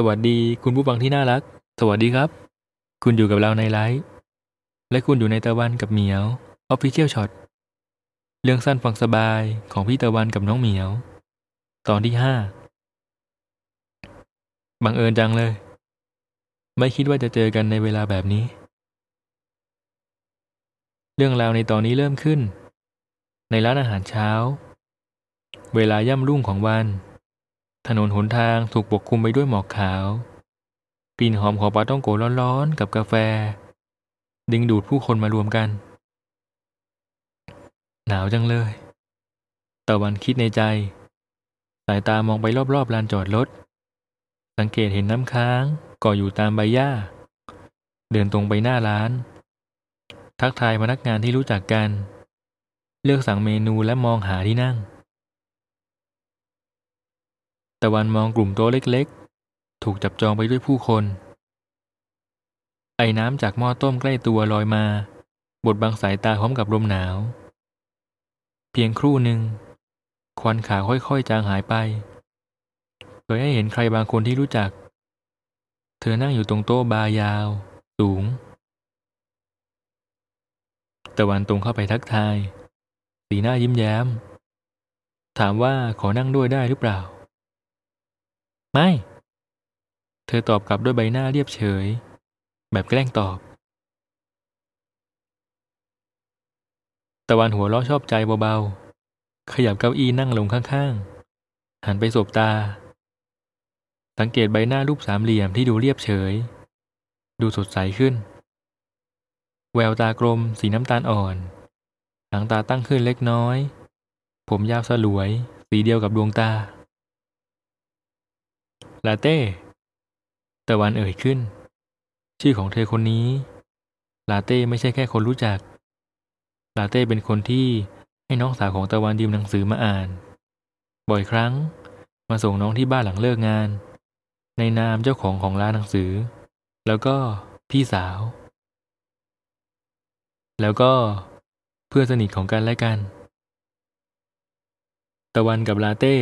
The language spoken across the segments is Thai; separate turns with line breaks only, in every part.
สวัสดีคุณผู้ฟังที่น่ารัก สวัสดีครับ คุณอยู่กับเราในไลฟ์และคุณอยู่ในตะวันกับเหมียว Official Shot เรื่องสั้นฟังสบายของพี่ตะวันกับน้องเหมียว ตอนที่ห้าบังเอิญจังเลย ไม่คิดว่าจะเจอกันในเวลาแบบนี้ เรื่องราวในตอนนี้เริ่มขึ้น ในร้านอาหารเช้า เวลาย่ำรุ่งของวัน ถนนหนทางถูกปกคลุมไปด้วยหมอกขาว กลิ่นหอมของปาต้องโกร้อนๆกับกาแฟ ดึงดูดผู้คนมารวมกัน หนาวจังเลยตะวันคิดในใจ สายตามองไปรอบๆลานจอดรถ สังเกตเห็นน้ำค้างก่ออยู่ตามใบหญ้า เดินตรงไปหน้าร้าน ทักทายพนักงานที่รู้จักกัน เลือกสั่งเมนูและมองหาที่นั่ง ตะวันมองกลุ่มโต๊ะเล็กๆ ถูกจับจองไปด้วยผู้คน ไอ้น้ำจากหม้อต้มใกล้ตัวลอยมา บดบังสายตาพร้อมกับลมหนาว เพียงครู่หนึ่ง ควันขาวค่อยๆ จางหายไปเผยให้เห็นใครบางคนที่รู้จัก เธอนั่งอยู่ตรงโต๊ะบาร์ยาว สูง ตะวันตรงเข้าไปทักทาย สีหน้ายิ้มแย้ม ถามว่าขอนั่งด้วยได้หรือเปล่า ไม่ เธอตอบกลับด้วยใบหน้าเรียบเฉย แบบแกล้งตอบ ตะวันหัวเราะชอบใจเบาๆ ขยับเก้าอี้นั่งลงข้างๆ หันไปสบตา สังเกตใบหน้ารูปสามเหลี่ยมที่ดูเรียบเฉย ดูสดใสขึ้น แววตากลมสีน้ำตาลอ่อน หางตาตั้งขึ้นเล็กน้อย ผมยาวสลวย สีเดียวกับดวงตา ลาเต้ตะวันเอ่ยขึ้น ชื่อของเธอคนนี้ ลาเต้ไม่ใช่แค่คนรู้จัก ลาเต้เป็นคนที่ให้น้องสาวของตะวันยืมหนังสือมาอ่าน บ่อยครั้ง มาส่งน้องที่บ้านหลังเลิกงาน ในนามเจ้าของของร้านหนังสือ แล้วก็พี่สาว แล้วก็เพื่อนสนิทของกันและกัน ตะวันกับลาเต้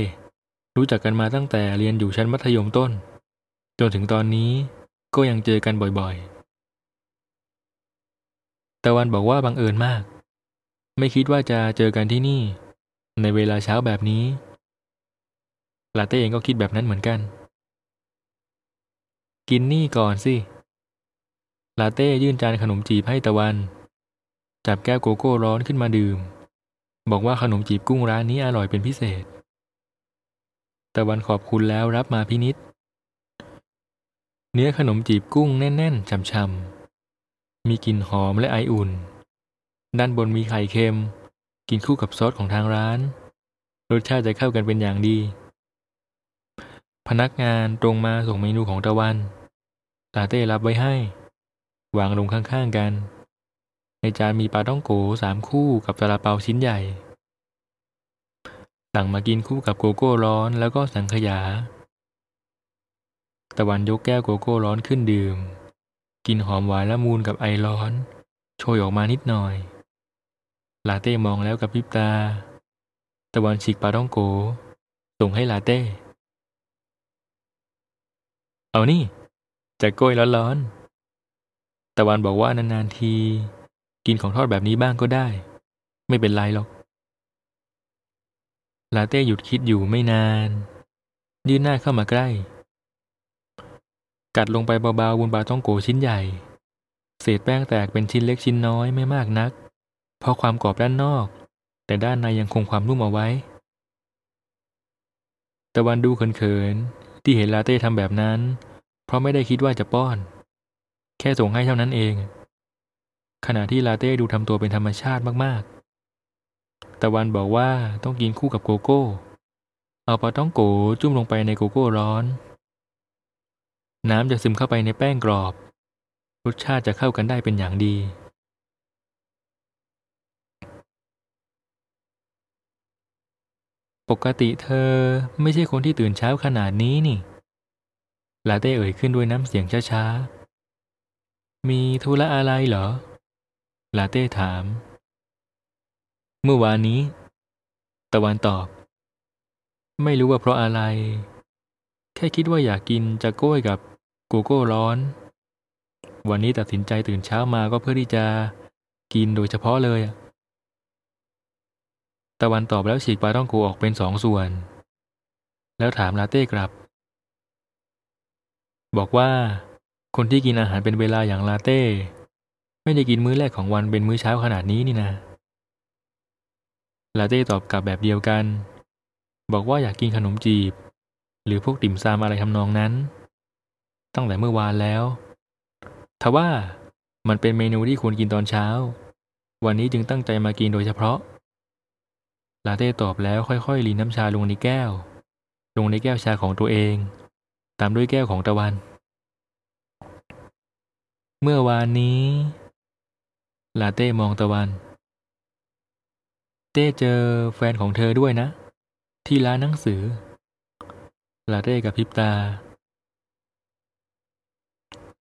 รู้จักกันมาตั้งแต่เรียนอยู่ชั้นมัธยมต้น จนถึงตอนนี้ก็ยังเจอกันบ่อยๆ ตะวันบอกว่าบังเอิญมาก ไม่คิดว่าจะเจอกันที่นี่ ในเวลาเช้าแบบนี้ ลาเต้เองก็คิดแบบนั้นเหมือนกัน กินนี่ก่อนสิ ลาเต้ยื่นจานขนมจีบให้ตะวัน จับแก้วโกโก้ร้อนขึ้นมาดื่ม บอกว่าขนมจีบกุ้งร้านนี้อร่อยเป็นพิเศษ ตะวันขอบคุณแล้วรับมาพินิษเนื้อขนมจีบกุ้งแน่นๆช่ำๆ มีกลิ่นหอมและไออุ่น ด้านบนมีไข่เค็ม กินคู่กับซอสของทางร้าน รสชาติจะเข้ากันเป็นอย่างดี พนักงานตรงมาส่งเมนูของตะวันลาเต้รับไว้ให้ วางลงข้างๆกัน ในจานมีปลาต้องโกสามคู่กับซาลาเปาชิ้นใหญ่ สั่งมากินคู่กับโกโก้ร้อนแล้วก็สังขยา ตะวันยกแก้วโกโก้ร้อนขึ้นดื่ม กินหอมหวานละมุนกับไอร้อน โชยออกมานิดหน่อย ลาเต้มองแล้วกับพริบตา ตะวันฉีกปลาต้องโก ส่งให้ลาเต้ เอานี่จากกล้วยร้อนๆตะวันบอกว่านานๆที กินของทอดแบบนี้บ้างก็ได้ ไม่เป็นไรหรอก ลาเต้หยุดคิดอยู่ไม่นาน ยื่นหน้าเข้ามาใกล้ กัดลงไปเบาๆบนปลาต้องโกชิ้นใหญ่ เศษแป้งแตกเป็นชิ้นเล็กชิ้นน้อยไม่มากนัก เพราะความกรอบด้านนอก แต่ด้านในยังคงความนุ่มเอาไว้ ตะวันดูเขินๆ ที่เห็นลาเต้ทำแบบนั้น เพราะไม่ได้คิดว่าจะป้อน แค่ส่งให้เท่านั้นเอง ขณะที่ลาเต้ดูทำตัวเป็นธรรมชาติมากๆ ตะวันบอกว่าต้องกินคู่กับโกโก้ เอาปลาต้องโกจุ่มลงไปในโกโก้ร้อน น้ำจะซึมเข้าไปในแป้งกรอบ รสชาติจะเข้ากันได้เป็นอย่างดี ปกติเธอไม่ใช่คนที่ตื่นเช้าขนาดนี้นี่ ลาเต้เอ่ยขึ้นด้วยน้ำเสียงช้าๆ มีธุระอะไรเหรอ ลาเต้ถาม เมื่อวานนี้ ตะวันตอบ ไม่รู้ว่าเพราะอะไร แค่คิดว่าอยากกินจะโก้ยกับโกโก้ร้อน วันนี้ตัดสินใจตื่นเช้ามาก็เพื่อที่จะกินโดยเฉพาะเลยอะตะวันตอบแล้วฉีกปลาต้องโกออกเป็นสองส่วน แล้วถามลาเต้กลับ บอกว่า คนที่กินอาหารเป็นเวลาอย่างลาเต้ ไม่ได้กินมื้อแรกของวันเป็นมื้อเช้าขนาดนี้นี่นะ ลาเต้ตอบกลับแบบเดียวกัน บอกว่าอยากกินขนมจีบ หรือพวกติ่มซำอะไรทำนองนั้น ตั้งแต่เมื่อวานแล้วทว่ามันเป็นเมนูที่ควรกินตอนเช้า วันนี้จึงตั้งใจมากินโดยเฉพาะ ลาเต้ตอบแล้วค่อยๆลีน้ำชาลงในแก้ว ลงในแก้วชาของตัวเอง ตามด้วยแก้วของตะวัน เมื่อวานนี้ ลาเต้มองตะวัน เต้เจอแฟนของเธอด้วยนะ ที่ร้านหนังสือ ลาเต้กับพิบตา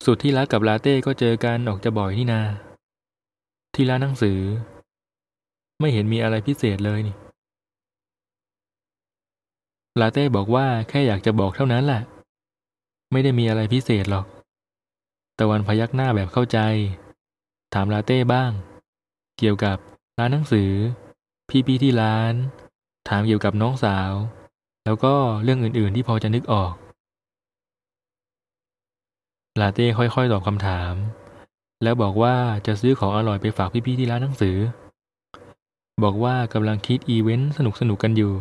สุดที่รักกับลาเต้ก็เจอกันออกจะบ่อยนี่นา ที่ร้านหนังสือ ไม่เห็นมีอะไรพิเศษเลยนี่ลาเต้บอกว่าแค่อยากจะบอกเท่านั้นแหละ ไม่ได้มีอะไรพิเศษหรอก ตะวันพยักหน้าแบบเข้าใจ ถามลาเต้บ้าง เกี่ยวกับร้านหนังสือ พี่ๆที่ร้าน ถามเกี่ยวกับน้องสาว แล้วก็เรื่องอื่นๆที่พอจะนึกออก ลาเต้ค่อยๆตอบคำถาม แล้วบอกว่าจะซื้อของอร่อยไปฝากพี่ๆที่ร้านหนังสือ บอกว่ากำลังคิดอีเวนต์สนุกๆกันอยู่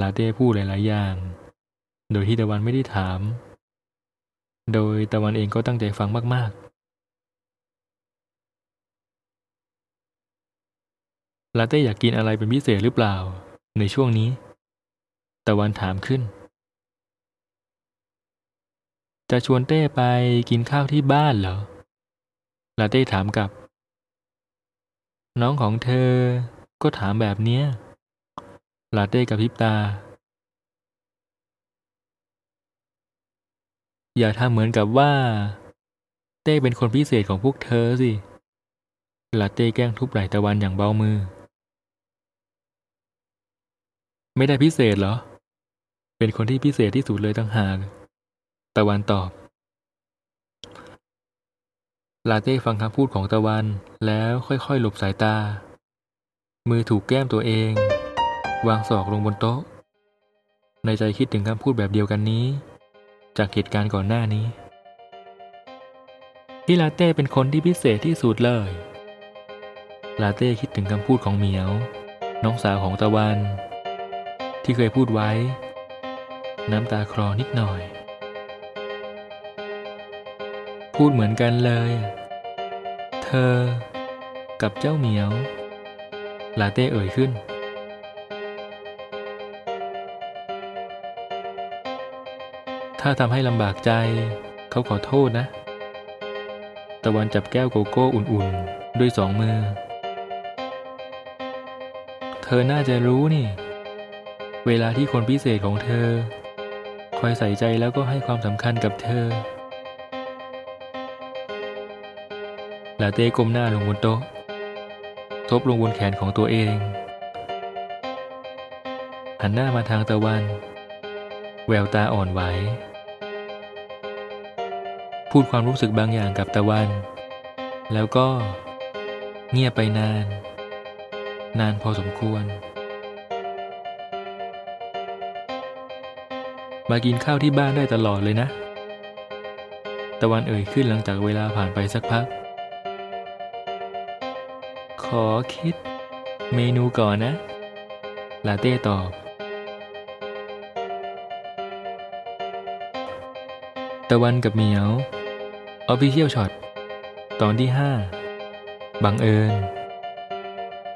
ลาเต้พูดหลายๆอย่าง โดยที่ตะวันไม่ได้ถาม โดยตะวันเองก็ตั้งใจฟังมากๆ ลาเต้อยากกินอะไรเป็นพิเศษหรือเปล่า ในช่วงนี้ ตะวันถามขึ้น จะชวนเต้ไปกินข้าวที่บ้านเหรอ ลาเต้ถามกลับ น้องของเธอก็ถามแบบเนี้ย ลาเต้กับพริบตา อย่าทำเหมือนกับว่า เต้เป็นคนพิเศษของพวกเธอสิลาเต้แกล้งทุบไหล่ตะวันอย่างเบามือ ไม่ได้พิเศษเหรอ เป็นคนที่พิเศษที่สุดเลยตั้งหากตะวันตอบ ลาเต้ฟังคำพูดของตะวันแล้วค่อยๆ หลบสายตา มือถูกแก้มตัวเอง วางศอกลงบนโต๊ะ ในใจคิดถึงคำพูดแบบเดียวกันนี้ จากเหตุการณ์ก่อนหน้านี้ที่ลาเต้เป็นคนที่พิเศษที่สุดเลย ลาเต้คิดถึงคำพูดของเหมียว น้องสาวของตะวัน ที่เคยพูดไว้ น้ำตาคลอนิดหน่อย พูดเหมือนกันเลย เธอ กับเจ้าเหมียว ลาเต้เอ่ยขึ้น ถ้าทำให้ลำบากใจ เขาขอโทษนะ ตะวันจับแก้วโกโก้อุ่นๆ ด้วยสองมือ เธอน่าจะรู้นี่ เวลาที่คนพิเศษของเธอ คอยใส่ใจแล้วก็ให้ความสำคัญกับเธอลาเต้ก้มหน้าลงบนโต๊ะ ทบลงบนแขนของตัวเอง หันหน้ามาทางตะวัน แววตาอ่อนไหว พูดความรู้สึกบางอย่างกับตะวัน แล้วก็เงียบไปนาน นานพอสมควร มากินข้าวที่บ้านได้ตลอดเลยนะ ตะวันเอ่ยขึ้นหลังจากเวลาผ่านไปสักพัก ขอคิด เมนูก่อนนะ ลาเต้ตอบ ตะวันกับเหมียว official short ตอนที่ 5 บังเอิญ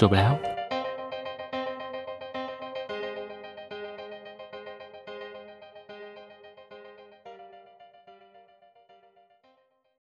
จบแล้ว